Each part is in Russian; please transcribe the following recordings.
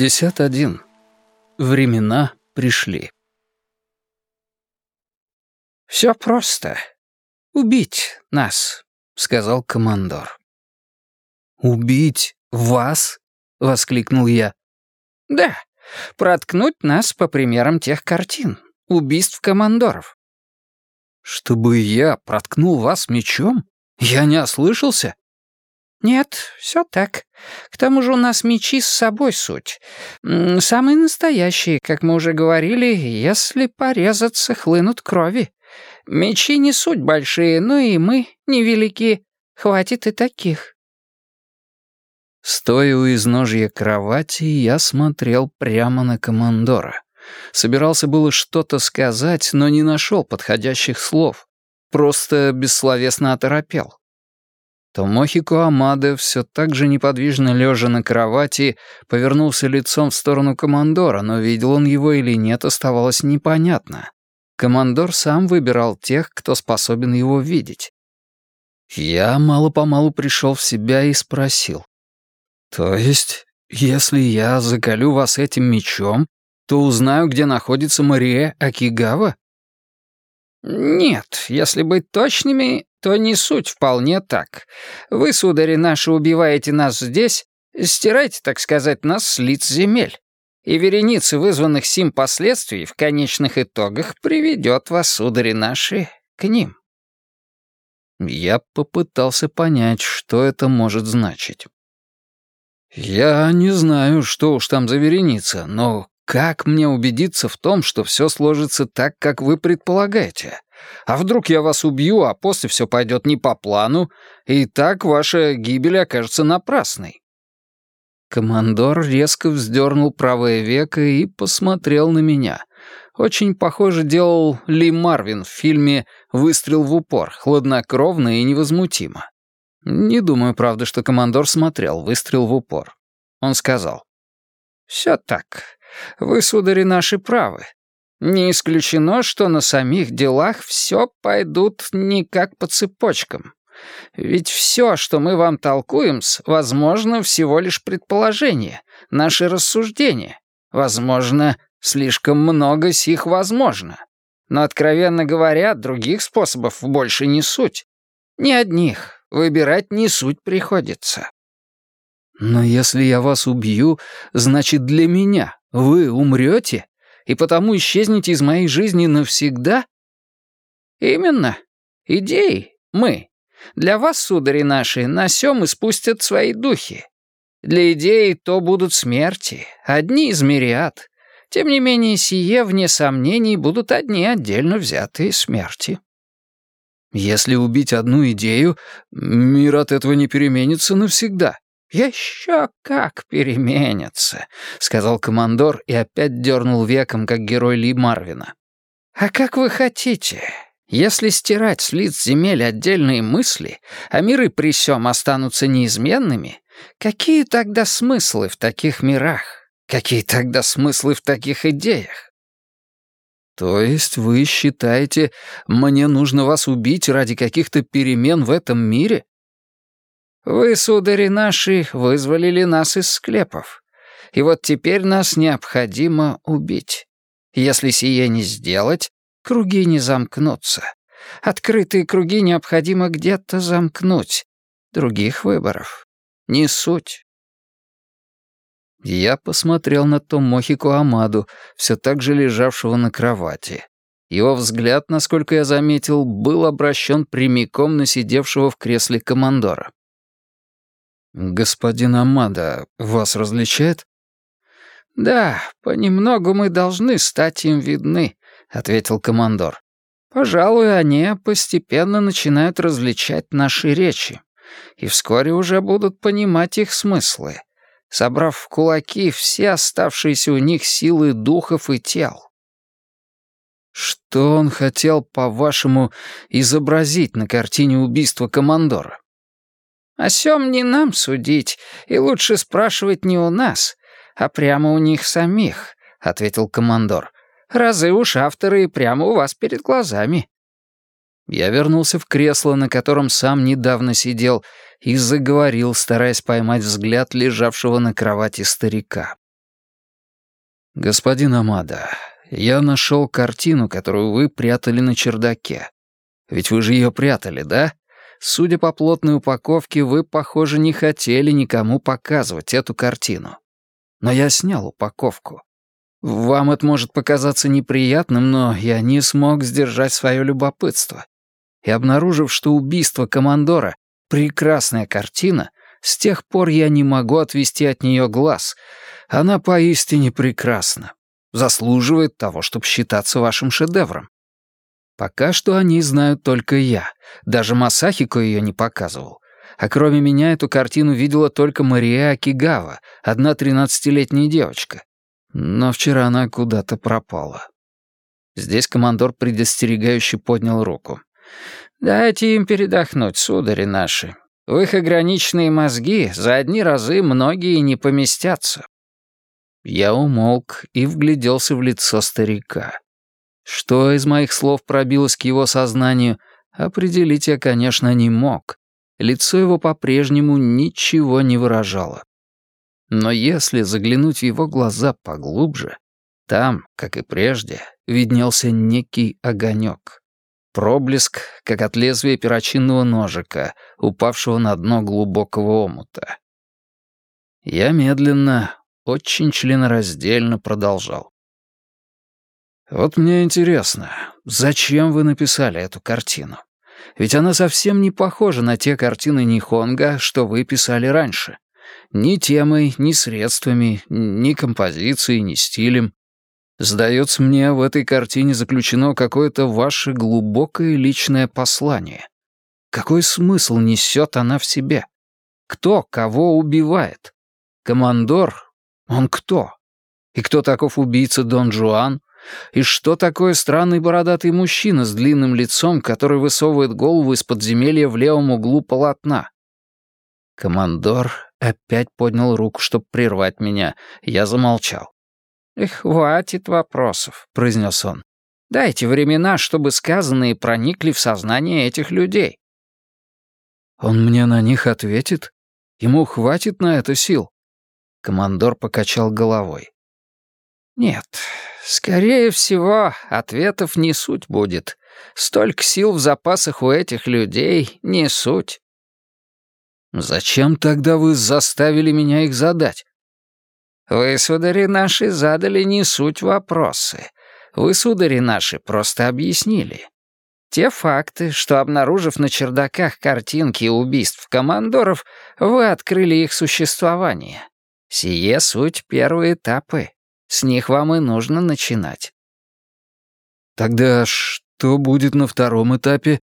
51. Времена пришли. «Все просто. Убить нас», — сказал командор. «Убить вас?» — воскликнул я. «Да, проткнуть нас по примерам тех картин, убийств командоров». «Чтобы я проткнул вас мечом? Я не ослышался?» «Нет, все так. К тому же у нас мечи с собой суть. Самые настоящие, как мы уже говорили, если порезаться, хлынут крови. Мечи не суть большие, но и мы невелики. Хватит и таких». Стоя у изножья кровати, я смотрел прямо на командора. Собирался было что-то сказать, но не нашел подходящих слов. Просто бессловесно оторопел. Томохико Амаде, все так же неподвижно лежа на кровати, повернулся лицом в сторону командора, но видел он его или нет, оставалось непонятно. Командор сам выбирал тех, кто способен его видеть. Я мало-помалу пришел в себя и спросил. «То есть, если я закалю вас этим мечом, то узнаю, где находится Мария Акигава?» «Нет, если быть точными, то не суть вполне так. Вы, судари наши, убиваете нас здесь, стирайте, так сказать, нас с лиц земель. И вереница вызванных сим последствий в конечных итогах приведет вас, судари наши, к ним». Я попытался понять, что это может значить. «Я не знаю, что уж там за вереница, но как мне убедиться в том, что все сложится так, как вы предполагаете? А вдруг я вас убью, а после все пойдет не по плану, и так ваша гибель окажется напрасной?» Командор резко вздернул правое веко и посмотрел на меня. Очень похоже делал Ли Марвин в фильме «Выстрел в упор», хладнокровно и невозмутимо. Не думаю, правда, что командор смотрел «Выстрел в упор». Он сказал. «Все так. Вы, судари, наши правы. Не исключено, что на самих делах все пойдут не как по цепочкам. Ведь все, что мы вам толкуем, возможно, всего лишь предположение, наши рассуждения. Возможно, слишком много сих возможно. Но, откровенно говоря, других способов больше не суть. Ни одних. Выбирать не суть приходится. Но если я вас убью, значит, для меня вы умрете? и потому исчезнете из моей жизни навсегда? Именно. Идеи мы. Для вас, судари наши, на и спустят свои духи. Для идеи то будут смерти, одни из мириад. Тем не менее, сие, вне сомнений, будут одни отдельно взятые смерти. Если убить одну идею, мир от этого не переменится навсегда. «Еще как переменится», — сказал командор и опять дернул веком, как герой Ли Марвина. «А как вы хотите? Если стирать с лиц земель отдельные мысли, а миры при сём останутся неизменными, какие тогда смыслы в таких мирах? Какие тогда смыслы в таких идеях?» «То есть вы считаете, мне нужно вас убить ради каких-то перемен в этом мире?» Вы, судари наши, вызволили нас из склепов. И вот теперь нас необходимо убить. Если сие не сделать, круги не замкнутся. Открытые круги необходимо где-то замкнуть. Других выборов не суть. Я посмотрел на Томохико Амаду, все так же лежавшего на кровати. Его взгляд, насколько я заметил, был обращен прямиком на сидевшего в кресле командора. «Господин Амада вас различает?» «Да, понемногу мы должны стать им видны», — ответил командор. «Пожалуй, они постепенно начинают различать наши речи, и вскоре уже будут понимать их смыслы, собрав в кулаки все оставшиеся у них силы духов и тел». «Что он хотел, по-вашему, изобразить на картине убийства командора?» О сём не нам судить, и лучше спрашивать не у нас, а прямо у них самих», — ответил командор. «Разы уж авторы прямо у вас перед глазами». Я вернулся в кресло, на котором сам недавно сидел, и заговорил, стараясь поймать взгляд лежавшего на кровати старика. «Господин Амада, я нашел картину, которую вы прятали на чердаке. Ведь вы же ее прятали, да? Судя по плотной упаковке, вы, похоже, не хотели никому показывать эту картину. Но я снял упаковку. Вам это может показаться неприятным, но я не смог сдержать свое любопытство. И обнаружив, что убийство командора — прекрасная картина, с тех пор я не могу отвести от нее глаз. Она поистине прекрасна. Заслуживает того, чтобы считаться вашим шедевром. Пока что они знают только я. Даже Масахико ее не показывал. А кроме меня эту картину видела только Мария Акигава, одна тринадцатилетняя девочка. Но вчера она куда-то пропала. Здесь командор предостерегающе поднял руку. «Дайте им передохнуть, судари наши. В их ограниченные мозги за одни разы многие не поместятся». Я умолк и вгляделся в лицо старика. Что из моих слов пробилось к его сознанию, определить я, конечно, не мог. Лицо его по-прежнему ничего не выражало. Но если заглянуть в его глаза поглубже, там, как и прежде, виднелся некий огонек. Проблеск, как от лезвия перочинного ножика, упавшего на дно глубокого омута. Я медленно, очень членораздельно продолжал. «Вот мне интересно, зачем вы написали эту картину? Ведь она совсем не похожа на те картины Нихонга, что вы писали раньше. Ни темой, ни средствами, ни композицией, ни стилем. Сдается мне, в этой картине заключено какое-то ваше глубокое личное послание. Какой смысл несет она в себе? Кто кого убивает? Командор? Он кто? И кто таков убийца Дон Жуан? И что такое странный бородатый мужчина с длинным лицом, который высовывает голову из подземелья в левом углу полотна? Командор опять поднял руку, чтобы прервать меня. Я замолчал. «Хватит вопросов», — произнес он. «Дайте времена, чтобы сказанные проникли в сознание этих людей». «Он мне на них ответит? Ему хватит на это сил?» Командор покачал головой. «Нет, скорее всего, ответов не суть будет. Столько сил в запасах у этих людей не суть». «Зачем тогда вы заставили меня их задать?» «Вы, судари наши, задали не суть вопросы. Вы, судари наши, просто объяснили. Те факты, что, обнаружив на чердаках картинки убийств командоров, вы открыли их существование. Сие суть первые этапы. С них вам и нужно начинать». «Тогда что будет на втором этапе?»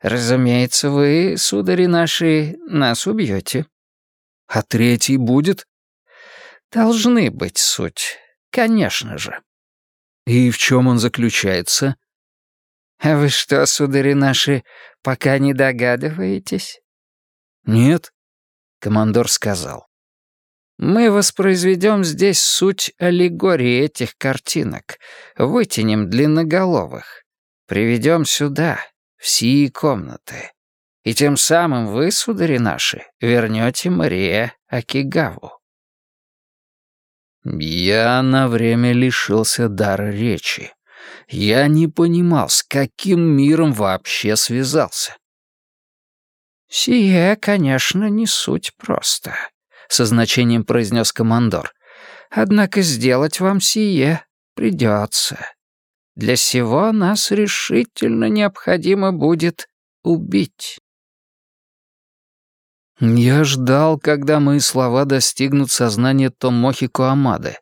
«Разумеется, вы, судари наши, нас убьете». «А третий будет?» «Должны быть суть, конечно же». «И в чем он заключается?» «А вы что, судари наши, пока не догадываетесь?» «Нет», — командор сказал. Мы воспроизведем здесь суть аллегории этих картинок, вытянем длинноголовых, приведем сюда, в сии комнаты. И тем самым вы, судари наши, вернете Мария Акигаву. Я на время лишился дара речи. Я не понимал, с каким миром вообще связался. «Сие, конечно, не суть просто», — со значением произнес командор. «Однако сделать вам сие придется. Для сего нас решительно необходимо будет убить». Я ждал, когда мои слова достигнут сознания Томохи Куамады.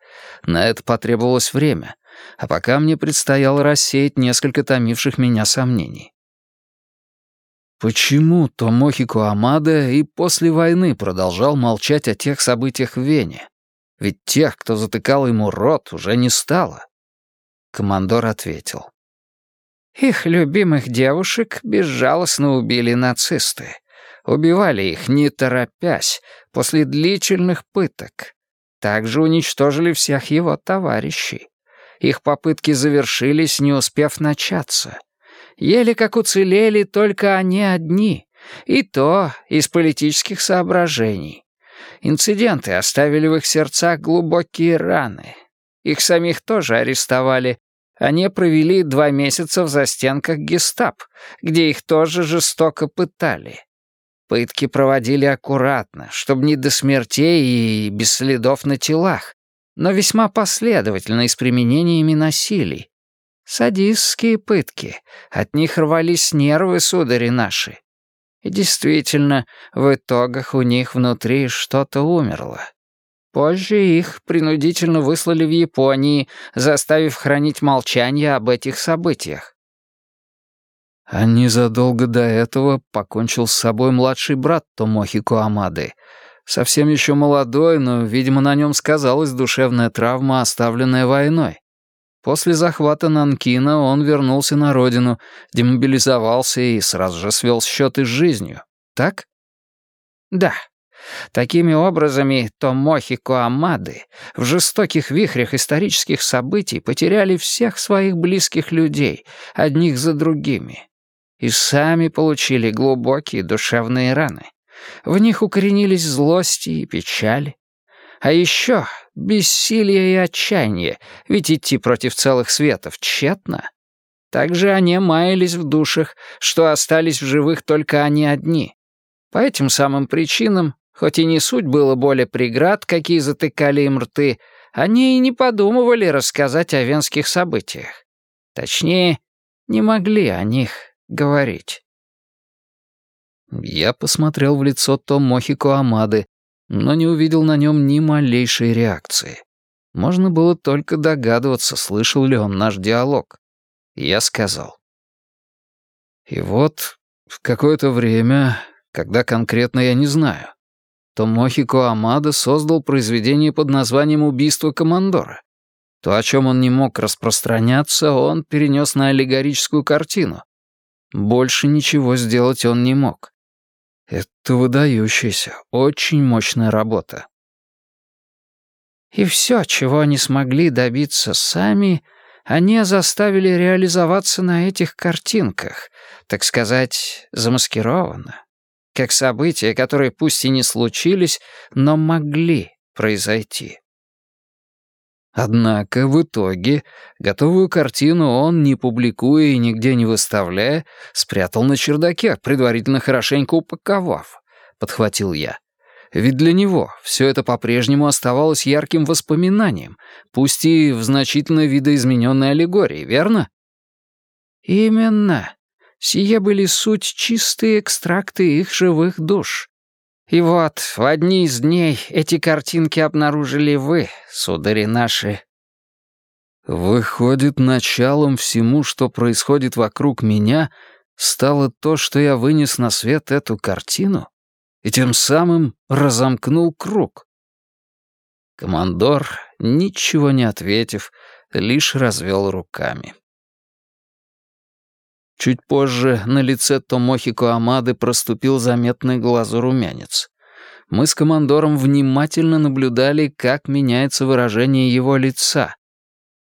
На это потребовалось время, а пока мне предстояло рассеять несколько томивших меня сомнений. Почему Томохи Куамада и после войны продолжал молчать о тех событиях в Вене? Ведь тех, кто затыкал ему рот, уже не стало. Командор ответил. Их любимых девушек безжалостно убили нацисты. Убивали их, не торопясь, после длительных пыток. Также уничтожили всех его товарищей. Их попытки завершились, не успев начаться. Еле как уцелели только они одни, и то из политических соображений. Инциденты оставили в их сердцах глубокие раны. Их самих тоже арестовали. Они провели два месяца в застенках гестап, где их тоже жестоко пытали. Пытки проводили аккуратно, чтобы не до смертей и без следов на телах, но весьма последовательно и с применениями насилий. Садистские пытки, от них рвались нервы, судари наши. И действительно, в итогах у них внутри что-то умерло. Позже их принудительно выслали в Японии, заставив хранить молчание об этих событиях. А незадолго до этого покончил с собой младший брат Томохи Куамады. Совсем еще молодой, но, видимо, на нем сказалась душевная травма, оставленная войной. После захвата Нанкина он вернулся на родину, демобилизовался и сразу же свел счеты с жизнью. Так? Да. Такими образами Томохи Куамады в жестоких вихрях исторических событий потеряли всех своих близких людей, одних за другими и сами получили глубокие душевные раны. В них укоренились злости и печали. А еще бессилие и отчаяние, ведь идти против целых светов тщетно. Также они маялись в душах, что остались в живых только они одни. По этим самым причинам, хоть и не суть было более преград, какие затыкали им рты, они и не подумывали рассказать о венских событиях. Точнее, не могли о них говорить. Я посмотрел в лицо Томохико Амады, но не увидел на нем ни малейшей реакции. Можно было только догадываться, слышал ли он наш диалог. Я сказал. И вот в какое-то время, когда конкретно я не знаю, Томохико Амада создал произведение под названием «Убийство командора». То, о чем он не мог распространяться, он перенес на аллегорическую картину, больше ничего сделать он не мог. Это выдающаяся, очень мощная работа. И все, чего они смогли добиться сами, они заставили реализоваться на этих картинках, так сказать, замаскированно, как события, которые пусть и не случились, но могли произойти. Однако в итоге готовую картину он, не публикуя и нигде не выставляя, спрятал на чердаке, предварительно хорошенько упаковав, — подхватил я. Ведь для него все это по-прежнему оставалось ярким воспоминанием, пусть и в значительно видоизмененной аллегории, верно? Именно. Сие были суть чистые экстракты их живых душ. И вот, в одни из дней эти картинки обнаружили вы, судари наши. Выходит, началом всему, что происходит вокруг меня, стало то, что я вынес на свет эту картину и тем самым разомкнул круг. Командор, ничего не ответив, лишь развел руками. Чуть позже на лице Томохико Амады проступил заметный глазу румянец. Мы с командором внимательно наблюдали, как меняется выражение его лица.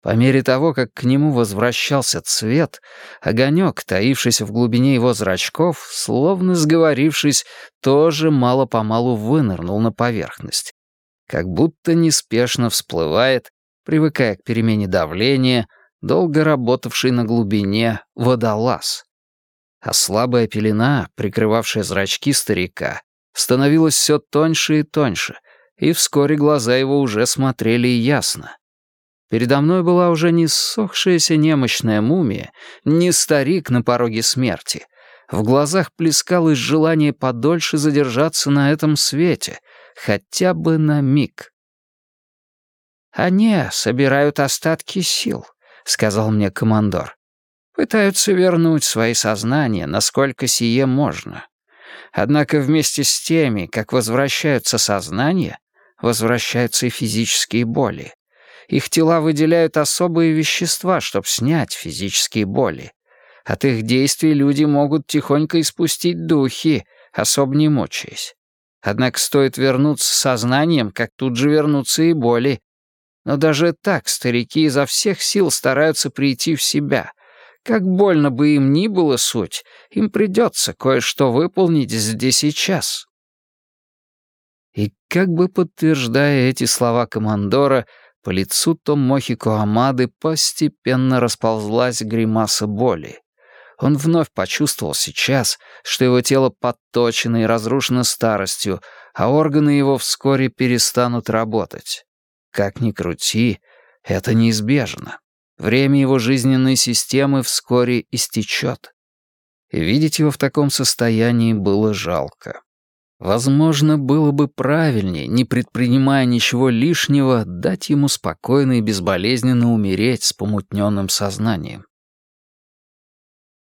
По мере того, как к нему возвращался цвет, огонек, таившийся в глубине его зрачков, словно сговорившись, тоже мало-помалу вынырнул на поверхность. Как будто неспешно всплывает, привыкая к перемене давления, долго работавший на глубине водолаз. А слабая пелена, прикрывавшая зрачки старика, становилась все тоньше и тоньше, и вскоре глаза его уже смотрели ясно. Передо мной была уже не ссохшаяся немощная мумия, не старик на пороге смерти. В глазах плескалось желание подольше задержаться на этом свете, хотя бы на миг. Они собирают остатки сил, сказал мне командор. Пытаются вернуть свои сознания, насколько сие можно. Однако вместе с теми, как возвращаются сознания, возвращаются и физические боли. Их тела выделяют особые вещества, чтобы снять физические боли. От их действий люди могут тихонько испустить духи, особо не мучаясь. Однако стоит вернуться сознанием, как тут же вернутся и боли, но даже так старики изо всех сил стараются прийти в себя. Как больно бы им ни было суть, им придется кое-что выполнить здесь и сейчас. И как бы подтверждая эти слова командора, по лицу Томохико Амады постепенно расползлась гримаса боли. Он вновь почувствовал сейчас, что его тело подточено и разрушено старостью, а органы его вскоре перестанут работать. Как ни крути, это неизбежно. Время его жизненной системы вскоре истечет. И видеть его в таком состоянии было жалко. Возможно, было бы правильнее, не предпринимая ничего лишнего, дать ему спокойно и безболезненно умереть с помутненным сознанием.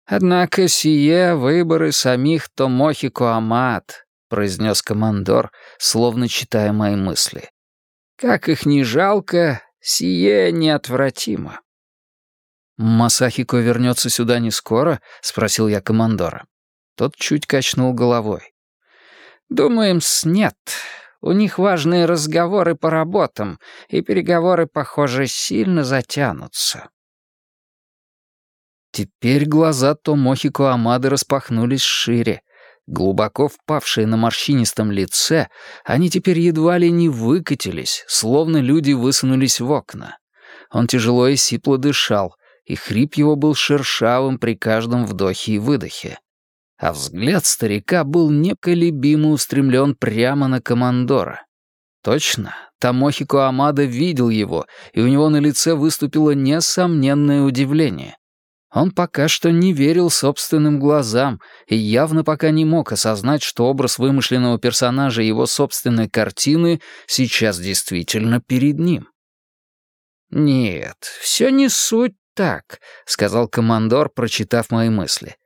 «Однако сие выборы самих Томохико Амат», — произнес командор, словно читая мои мысли. «Как их не жалко, сие неотвратимо». «Масахико вернется сюда не скоро?» — спросил я командора. Тот чуть качнул головой. «Думаем-с, нет. У них важные разговоры по работам, и переговоры, похоже, сильно затянутся». Теперь глаза Томохико Амады распахнулись шире. Глубоко впавшие на морщинистом лице, они теперь едва ли не выкатились, словно люди высунулись в окна. Он тяжело и сипло дышал, и хрип его был шершавым при каждом вдохе и выдохе а взгляд старика был неколебимо устремлен прямо на командора. Точно, Тамохико Амада видел его, и у него на лице выступило несомненное удивление. Он пока что не верил собственным глазам и явно пока не мог осознать, что образ вымышленного персонажа его собственной картины сейчас действительно перед ним. «Нет, все не суть так», — сказал командор, прочитав мои мысли.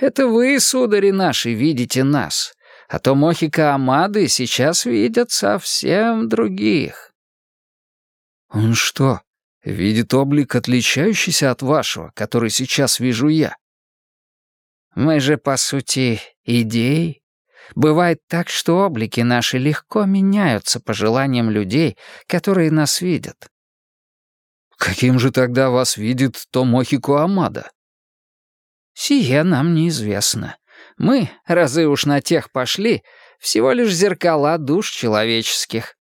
Это вы, судари наши, видите нас, а то Мохика Амады сейчас видят совсем других». «Он что, видит облик, отличающийся от вашего, который сейчас вижу я?» «Мы же, по сути, идеи. Бывает так, что облики наши легко меняются по желаниям людей, которые нас видят». «Каким же тогда вас видит Томохико Амада?» Сие нам неизвестно. Мы, разы уж на тех пошли, всего лишь зеркала душ человеческих.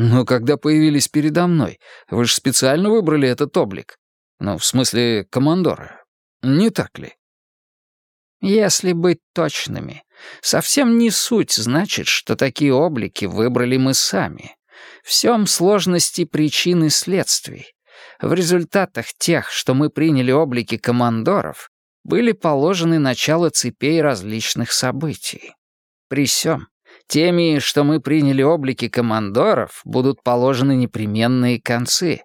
Но когда появились передо мной, вы же специально выбрали этот облик. Ну, в смысле, командора. Не так ли? Если быть точными, совсем не суть значит, что такие облики выбрали мы сами. Всем сложности причин и следствий. В результатах тех, что мы приняли облики командоров, были положены начало цепей различных событий. При всем, теми, что мы приняли облики командоров, будут положены непременные концы.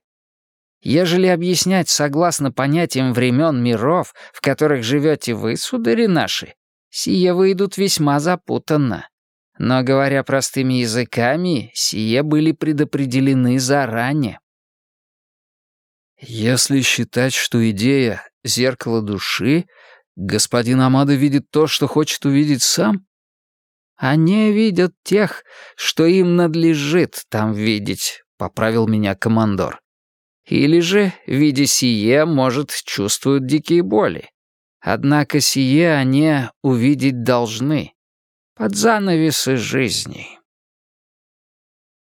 Ежели объяснять согласно понятиям времен миров, в которых живете вы, судари наши, сие выйдут весьма запутанно. Но, говоря простыми языками, сие были предопределены заранее. Если считать, что идея — зеркало души, господин Амада видит то, что хочет увидеть сам? Они видят тех, что им надлежит там видеть, — поправил меня командор. Или же, видя сие, может, чувствуют дикие боли. Однако сие они увидеть должны. Под занавесы жизни.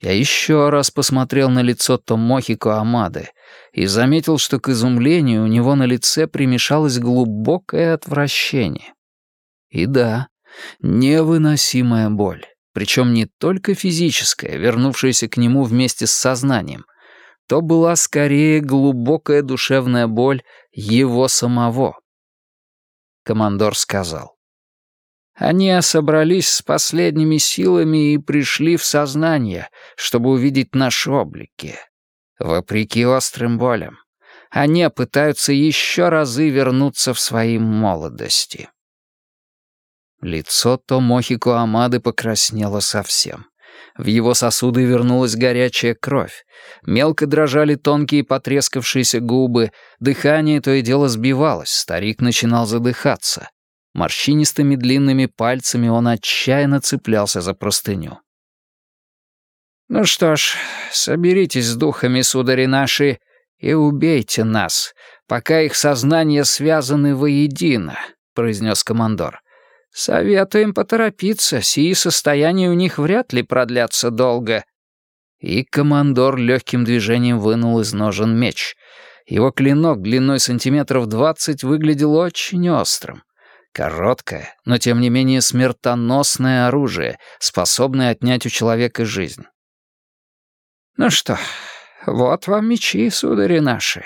Я еще раз посмотрел на лицо Томохико Амады и заметил, что к изумлению у него на лице примешалось глубокое отвращение. И да, невыносимая боль, причем не только физическая, вернувшаяся к нему вместе с сознанием, то была скорее глубокая душевная боль его самого. Командор сказал. Они собрались с последними силами и пришли в сознание, чтобы увидеть наши облики. Вопреки острым болям, они пытаются еще разы вернуться в свои молодости. Лицо Томохико Амады покраснело совсем. В его сосуды вернулась горячая кровь. Мелко дрожали тонкие потрескавшиеся губы, дыхание то и дело сбивалось, старик начинал задыхаться. Морщинистыми длинными пальцами он отчаянно цеплялся за простыню. «Ну что ж, соберитесь с духами, судари наши, и убейте нас, пока их сознания связаны воедино», — произнес командор. «Советуем поторопиться, сии состояния у них вряд ли продлятся долго». И командор легким движением вынул из ножен меч. Его клинок длиной сантиметров двадцать выглядел очень острым. Короткое, но тем не менее смертоносное оружие, способное отнять у человека жизнь. «Ну что, вот вам мечи, судари наши.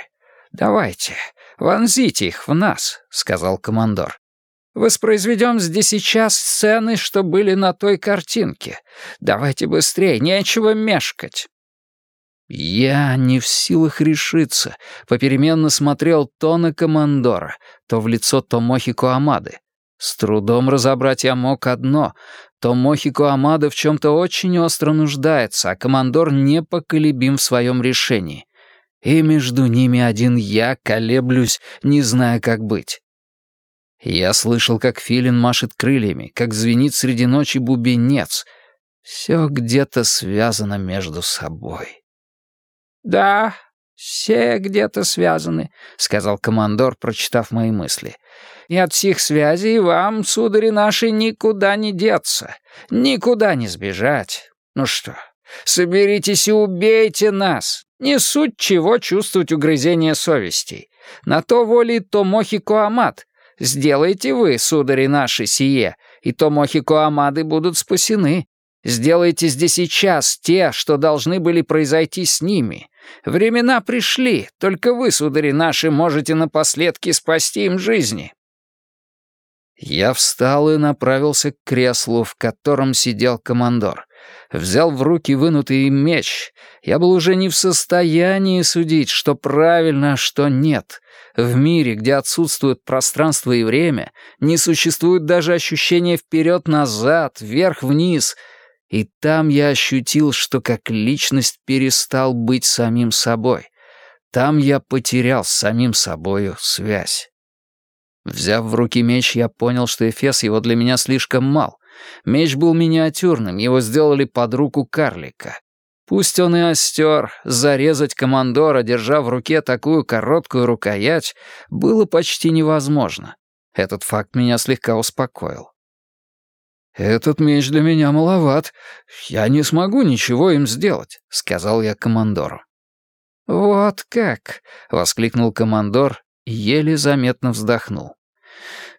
Давайте, вонзите их в нас», — сказал командор. «Воспроизведем здесь сейчас сцены, что были на той картинке. Давайте быстрее, нечего мешкать». Я не в силах решиться, попеременно смотрел то на командора, то в лицо Томохи Куамады. С трудом разобрать я мог одно. Томохи Куамада в чем-то очень остро нуждается, а командор непоколебим в своем решении. И между ними один я колеблюсь, не зная, как быть. Я слышал, как филин машет крыльями, как звенит среди ночи бубенец. Все где-то связано между собой. «Да, все где-то связаны», — сказал командор, прочитав мои мысли. «И от всех связей вам, судари наши, никуда не деться, никуда не сбежать. Ну что, соберитесь и убейте нас. Не суть чего чувствовать угрызение совести. На то воли Томохи Коамат. Сделайте вы, судари наши, сие, и Томохи Коамады будут спасены. Сделайте здесь и сейчас те, что должны были произойти с ними. Времена пришли, только вы, судари наши, можете напоследки спасти им жизни». Я встал и направился к креслу, в котором сидел командор. Взял в руки вынутый меч. Я был уже не в состоянии судить, что правильно, а что нет. В мире, где отсутствует пространство и время, не существует даже ощущения вперед-назад, вверх-вниз — и там я ощутил, что как личность перестал быть самим собой. Там я потерял с самим собою связь. Взяв в руки меч, я понял, что эфес его для меня слишком мал. Меч был миниатюрным, его сделали под руку карлика. Пусть он и остер, зарезать командора, держа в руке такую короткую рукоять, было почти невозможно. Этот факт меня слегка успокоил. «Этот меч для меня маловат. Я не смогу ничего им сделать», — сказал я командору. «Вот как!» — воскликнул командор и еле заметно вздохнул.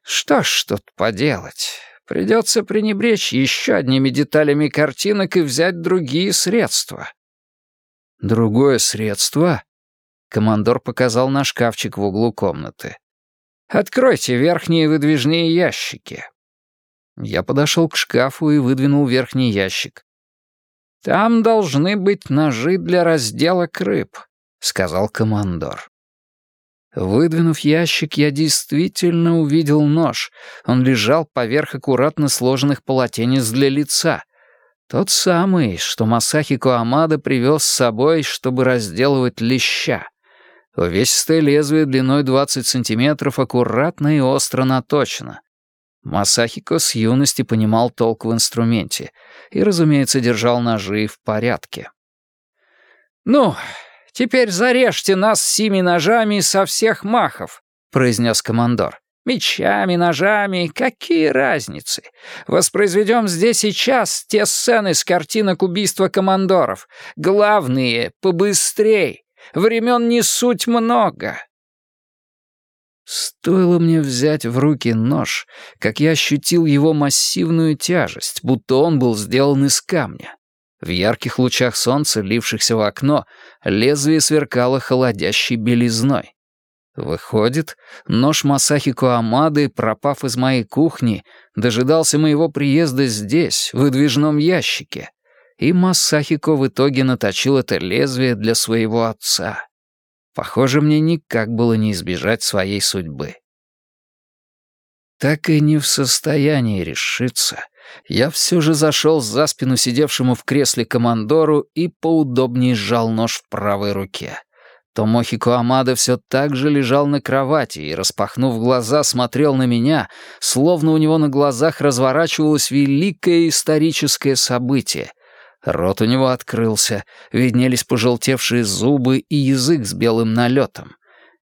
«Что ж тут поделать? Придется пренебречь еще одними деталями картинок и взять другие средства». «Другое средство?» Командор показал на шкафчик в углу комнаты. «Откройте верхние выдвижные ящики. Я подошел к шкафу и выдвинул верхний ящик. «Там должны быть ножи для разделок рыб», — сказал командор. Выдвинув ящик, я действительно увидел нож. Он лежал поверх аккуратно сложенных полотенец для лица. Тот самый, что Масахи Куамада привез с собой, чтобы разделывать леща. Увесистое лезвие длиной 20 сантиметров аккуратно и остро наточено. Масахико с юности понимал толк в инструменте и, разумеется, держал ножи в порядке. «Ну, теперь зарежьте нас сими ножами со всех махов», — произнес командор. «Мечами, ножами, какие разницы? Воспроизведем здесь и час те сцены с картинок убийства командоров. Главные, побыстрей. Времен не суть много. Стоило мне взять в руки нож, как я ощутил его массивную тяжесть, будто он был сделан из камня. В ярких лучах солнца, лившихся в окно, лезвие сверкало холодящей белизной. Выходит, нож Масахи Куамады, пропав из моей кухни, дожидался моего приезда здесь, в выдвижном ящике, и Масахико в итоге наточил это лезвие для своего отца. Похоже, мне никак было не избежать своей судьбы. Так и не в состоянии решиться, я все же зашел за спину сидевшему в кресле командору и поудобнее сжал нож в правой руке. Томохи Куамада все так же лежал на кровати и, распахнув глаза, смотрел на меня, словно у него на глазах разворачивалось великое историческое событие, Рот у него открылся, виднелись пожелтевшие зубы и язык с белым налетом.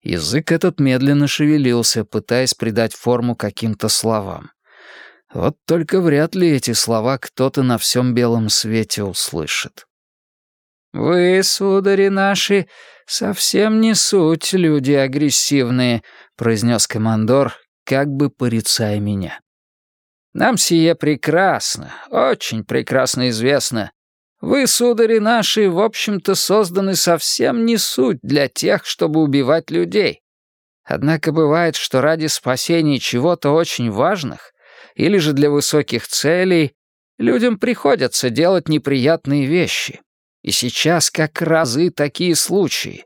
Язык этот медленно шевелился, пытаясь придать форму каким-то словам. Вот только вряд ли эти слова кто-то на всем белом свете услышит. «Вы, судари наши, совсем не суть люди агрессивные», — произнес командор, как бы порицая меня. «Нам сие прекрасно, очень прекрасно известно. Вы, судари наши, в общем-то созданы совсем не суть для тех, чтобы убивать людей. Однако бывает, что ради спасения чего-то очень важных или же для высоких целей людям приходится делать неприятные вещи. И сейчас как разы такие случаи.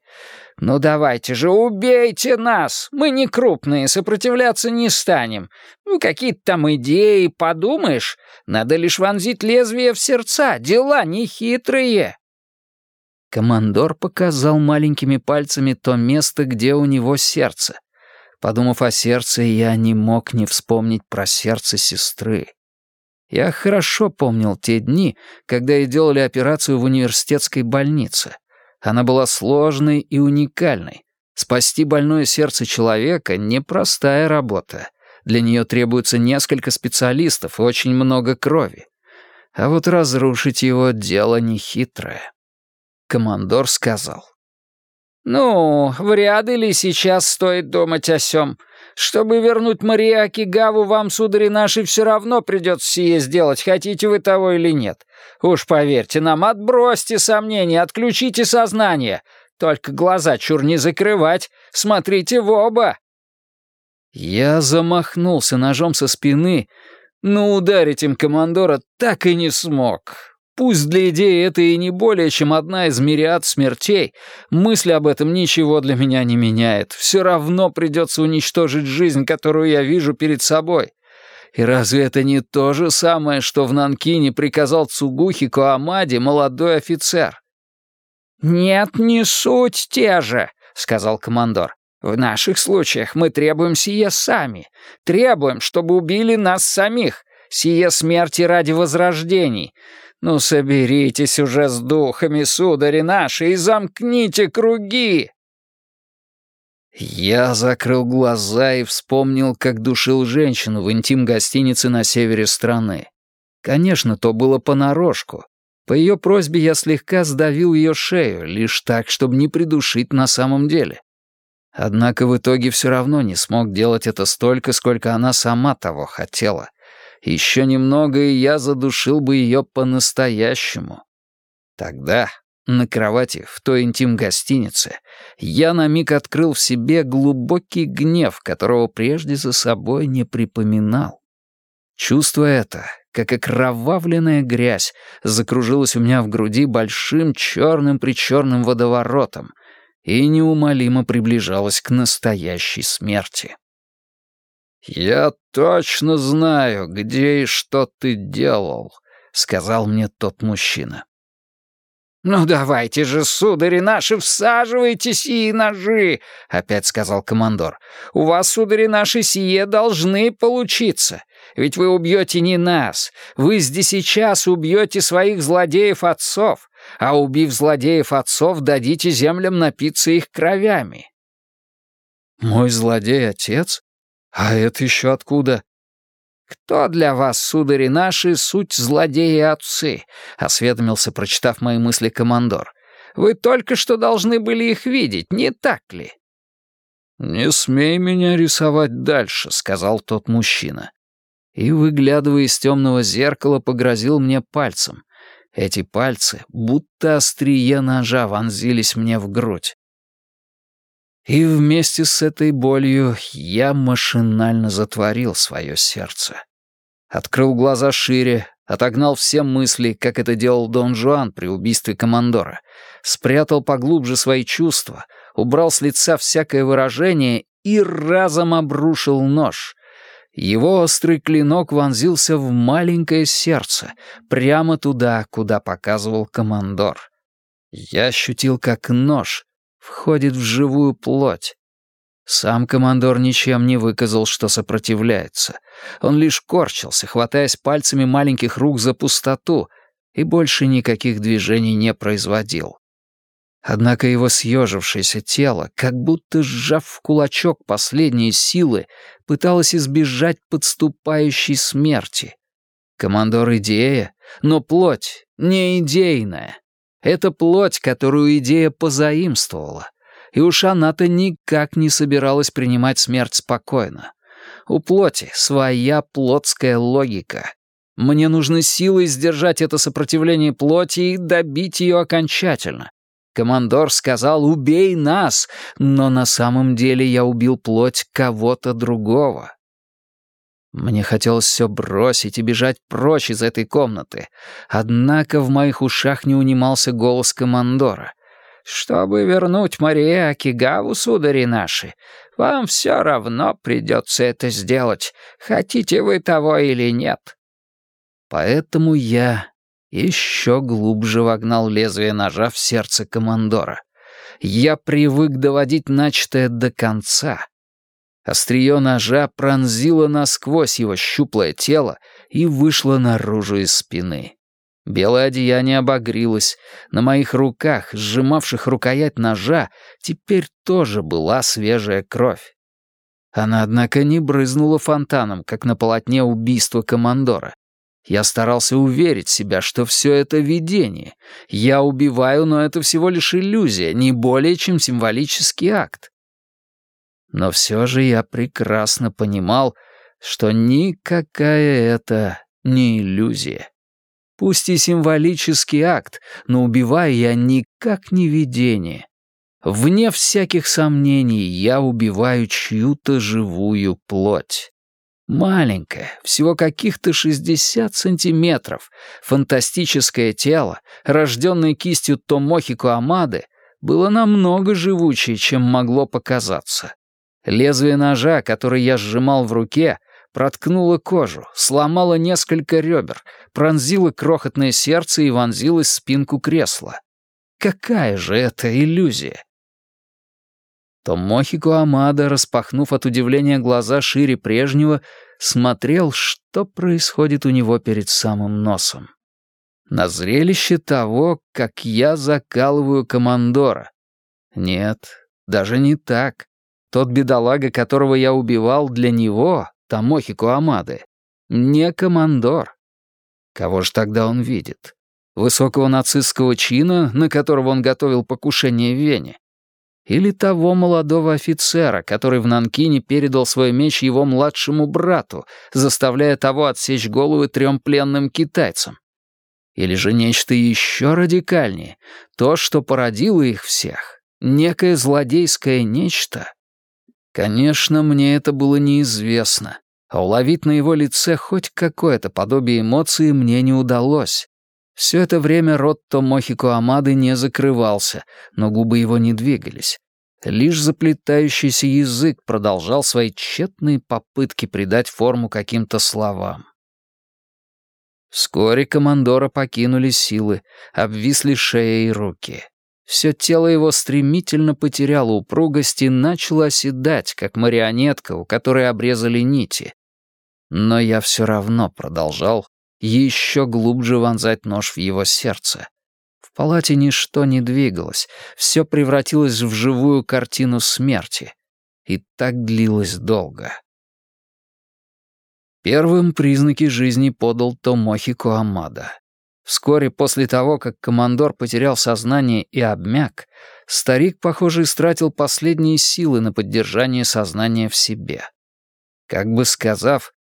Ну давайте же, убейте нас! Мы не крупные, сопротивляться не станем. Ну какие-то там идеи, подумаешь. Надо лишь вонзить лезвие в сердца, дела нехитрые. Командор показал маленькими пальцами то место, где у него сердце. Подумав о сердце, я не мог не вспомнить про сердце сестры. Я хорошо помнил те дни, когда ей делали операцию в университетской больнице. Она была сложной и уникальной. Спасти больное сердце человека — непростая работа. Для нее требуется несколько специалистов и очень много крови. А вот разрушить его — дело нехитрое. Командор сказал. «Ну, вряд ли сейчас стоит думать о сём. Чтобы вернуть Мариаки Гаву, вам, судари наши, все равно придется сие сделать, хотите вы того или нет. Уж поверьте нам, отбросьте сомнения, отключите сознание. Только глаза чур не закрывать, смотрите в оба». Я замахнулся ножом со спины, но ударить им командора так и не смог. Пусть для идеи это и не более, чем одна из мириад смертей, мысль об этом ничего для меня не меняет. Все равно придется уничтожить жизнь, которую я вижу перед собой. И разве это не то же самое, что в Нанкине приказал Цугухи Коамаде молодой офицер? «Нет, не суть те же», — сказал командор. «В наших случаях мы требуем сие сами. Требуем, чтобы убили нас самих. Сие смерти ради возрождений. «Ну, соберитесь уже с духами, судари наши, и замкните круги!» Я закрыл глаза и вспомнил, как душил женщину в интим-гостинице на севере страны. Конечно, то было понарошку. По ее просьбе я слегка сдавил ее шею, лишь так, чтобы не придушить на самом деле. Однако в итоге все равно не смог делать это столько, сколько она сама того хотела — еще немного, и я задушил бы ее по-настоящему. Тогда, на кровати в той интим-гостинице, я на миг открыл в себе глубокий гнев, которого прежде за собой не припоминал. Чувство это, как окровавленная грязь, закружилось у меня в груди большим черным-причерным водоворотом и неумолимо приближалось к настоящей смерти. «Я точно знаю, где и что ты делал», — сказал мне тот мужчина. «Ну давайте же, судари наши, всаживайте сии ножи!» — опять сказал командор. «У вас, судари наши, сие должны получиться. Ведь вы убьете не нас. Вы здесь сейчас убьете своих злодеев-отцов, а убив злодеев-отцов, дадите землям напиться их кровями». «Мой злодей-отец?» «А это еще откуда?» «Кто для вас, судари наши, суть злодеи отцы?» — осведомился, прочитав мои мысли командор. «Вы только что должны были их видеть, не так ли?» «Не смей меня рисовать дальше», — сказал тот мужчина. И, выглядывая из темного зеркала, погрозил мне пальцем. Эти пальцы, будто острие ножа, вонзились мне в грудь. И вместе с этой болью я машинально затворил свое сердце. Открыл глаза шире, отогнал все мысли, как это делал Дон Жуан при убийстве командора, спрятал поглубже свои чувства, убрал с лица всякое выражение и разом обрушил нож. Его острый клинок вонзился в маленькое сердце, прямо туда, куда показывал командор. Я ощутил, как нож входит в живую плоть. Сам командор ничем не выказал, что сопротивляется. Он лишь корчился, хватаясь пальцами маленьких рук за пустоту, и больше никаких движений не производил. Однако его съежившееся тело, как будто сжав в кулачок последние силы, пыталось избежать подступающей смерти. Командор идея, но плоть не идейная. Это плоть, которую идея позаимствовала. И уж она-то никак не собиралась принимать смерть спокойно. У плоти своя плотская логика. Мне нужны силы сдержать это сопротивление плоти и добить ее окончательно. Командор сказал «убей нас», но на самом деле я убил плоть кого-то другого. Мне хотелось все бросить и бежать прочь из этой комнаты. Однако в моих ушах не унимался голос командора. «Чтобы вернуть Мария Акигаву, судари наши, вам все равно придется это сделать, хотите вы того или нет». Поэтому я еще глубже вогнал лезвие ножа в сердце командора. Я привык доводить начатое до конца. Острие ножа пронзило насквозь его щуплое тело и вышло наружу из спины. Белое одеяние обогрилось. На моих руках, сжимавших рукоять ножа, теперь тоже была свежая кровь. Она, однако, не брызнула фонтаном, как на полотне убийства командора. Я старался уверить себя, что все это видение. Я убиваю, но это всего лишь иллюзия, не более чем символический акт. Но все же я прекрасно понимал, что никакая это не иллюзия. Пусть и символический акт, но убиваю я никак не видение. Вне всяких сомнений я убиваю чью-то живую плоть. Маленькое, всего каких-то 60 сантиметров, фантастическое тело, рожденное кистью Томохико Амады, было намного живучее, чем могло показаться. Лезвие ножа, который я сжимал в руке, проткнуло кожу, сломало несколько ребер, пронзило крохотное сердце и вонзилось в спинку кресла. Какая же это иллюзия! Томохико Амада, распахнув от удивления глаза шире прежнего, смотрел, что происходит у него перед самым носом. На зрелище того, как я закалываю командора. Нет, даже не так. Тот бедолага, которого я убивал, для него, Томохико Амады, не командор. Кого же тогда он видит? Высокого нацистского чина, на которого он готовил покушение в Вене? Или того молодого офицера, который в Нанкине передал свой меч его младшему брату, заставляя того отсечь головы трем пленным китайцам? Или же нечто еще радикальнее, то, что породило их всех, некое злодейское нечто? Конечно, мне это было неизвестно, а уловить на его лице хоть какое-то подобие эмоции мне не удалось. Все это время рот Томохико Амады не закрывался, но губы его не двигались. Лишь заплетающийся язык продолжал свои тщетные попытки придать форму каким-то словам. Вскоре командора покинули силы, обвисли шея и руки. Все тело его стремительно потеряло упругость и начало оседать, как марионетка, у которой обрезали нити. Но я все равно продолжал еще глубже вонзать нож в его сердце. В палате ничто не двигалось, все превратилось в живую картину смерти. И так длилось долго. Первым признаки жизни подал Томохико Амада. Вскоре после того, как командор потерял сознание и обмяк, старик, похоже, истратил последние силы на поддержание сознания в себе. Как бы сказав,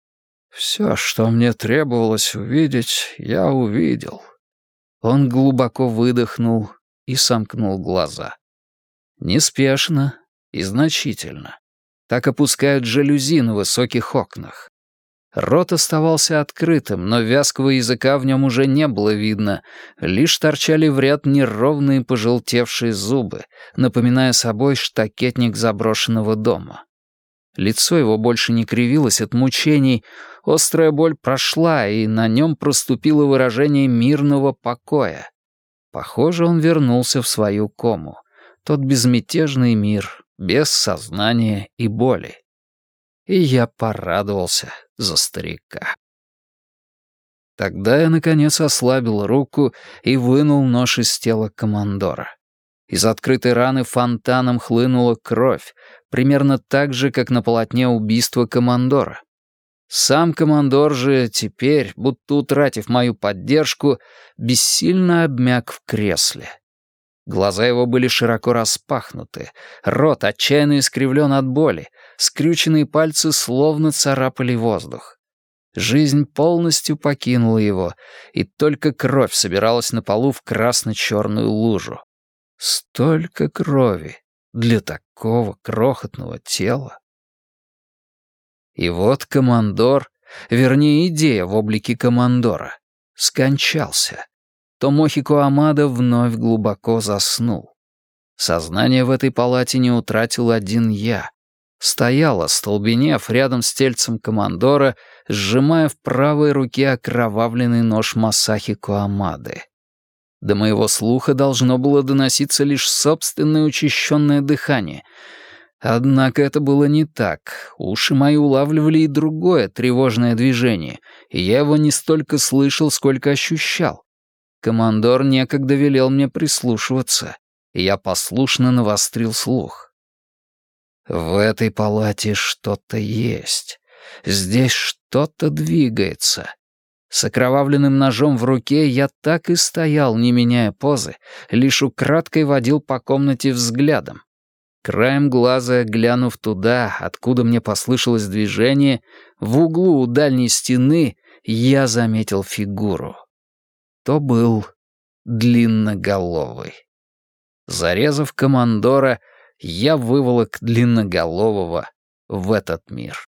все, что мне требовалось увидеть, я увидел. Он глубоко выдохнул и сомкнул глаза. Неспешно и значительно. Так опускают жалюзи на высоких окнах. Рот оставался открытым, но вязкого языка в нем уже не было видно, лишь торчали в ряд неровные пожелтевшие зубы, напоминая собой штакетник заброшенного дома. Лицо его больше не кривилось от мучений, острая боль прошла, и на нем проступило выражение мирного покоя. Похоже, он вернулся в свою кому, тот безмятежный мир, без сознания и боли. И я порадовался за старика. Тогда я, наконец, ослабил руку и вынул нож из тела командора. Из открытой раны фонтаном хлынула кровь, примерно так же, как на полотне убийства командора. Сам командор же теперь, будто утратив мою поддержку, бессильно обмяк в кресле. Глаза его были широко распахнуты, рот отчаянно искривлен от боли, скрюченные пальцы словно царапали воздух. Жизнь полностью покинула его, и только кровь собиралась на полу в красно-черную лужу. Столько крови для такого крохотного тела. И вот командор, вернее, идея в облике командора, скончался. Томохико Амада вновь глубоко заснул. Сознание в этой палате не утратил один я. Стояла, столбенев, рядом с тельцем командора, сжимая в правой руке окровавленный нож Масахи Коамады. До моего слуха должно было доноситься лишь собственное учащенное дыхание. Однако это было не так. Уши мои улавливали и другое тревожное движение, и я его не столько слышал, сколько ощущал. Командор некогда велел мне прислушиваться, и я послушно навострил слух. В этой палате что-то есть. Здесь что-то двигается. С окровавленным ножом в руке я так и стоял, не меняя позы, лишь украдкой водил по комнате взглядом. Краем глаза, глянув туда, откуда мне послышалось движение, в углу у дальней стены я заметил фигуру то был длинноголовый. Зарезав командора, я выволок длинноголового в этот мир.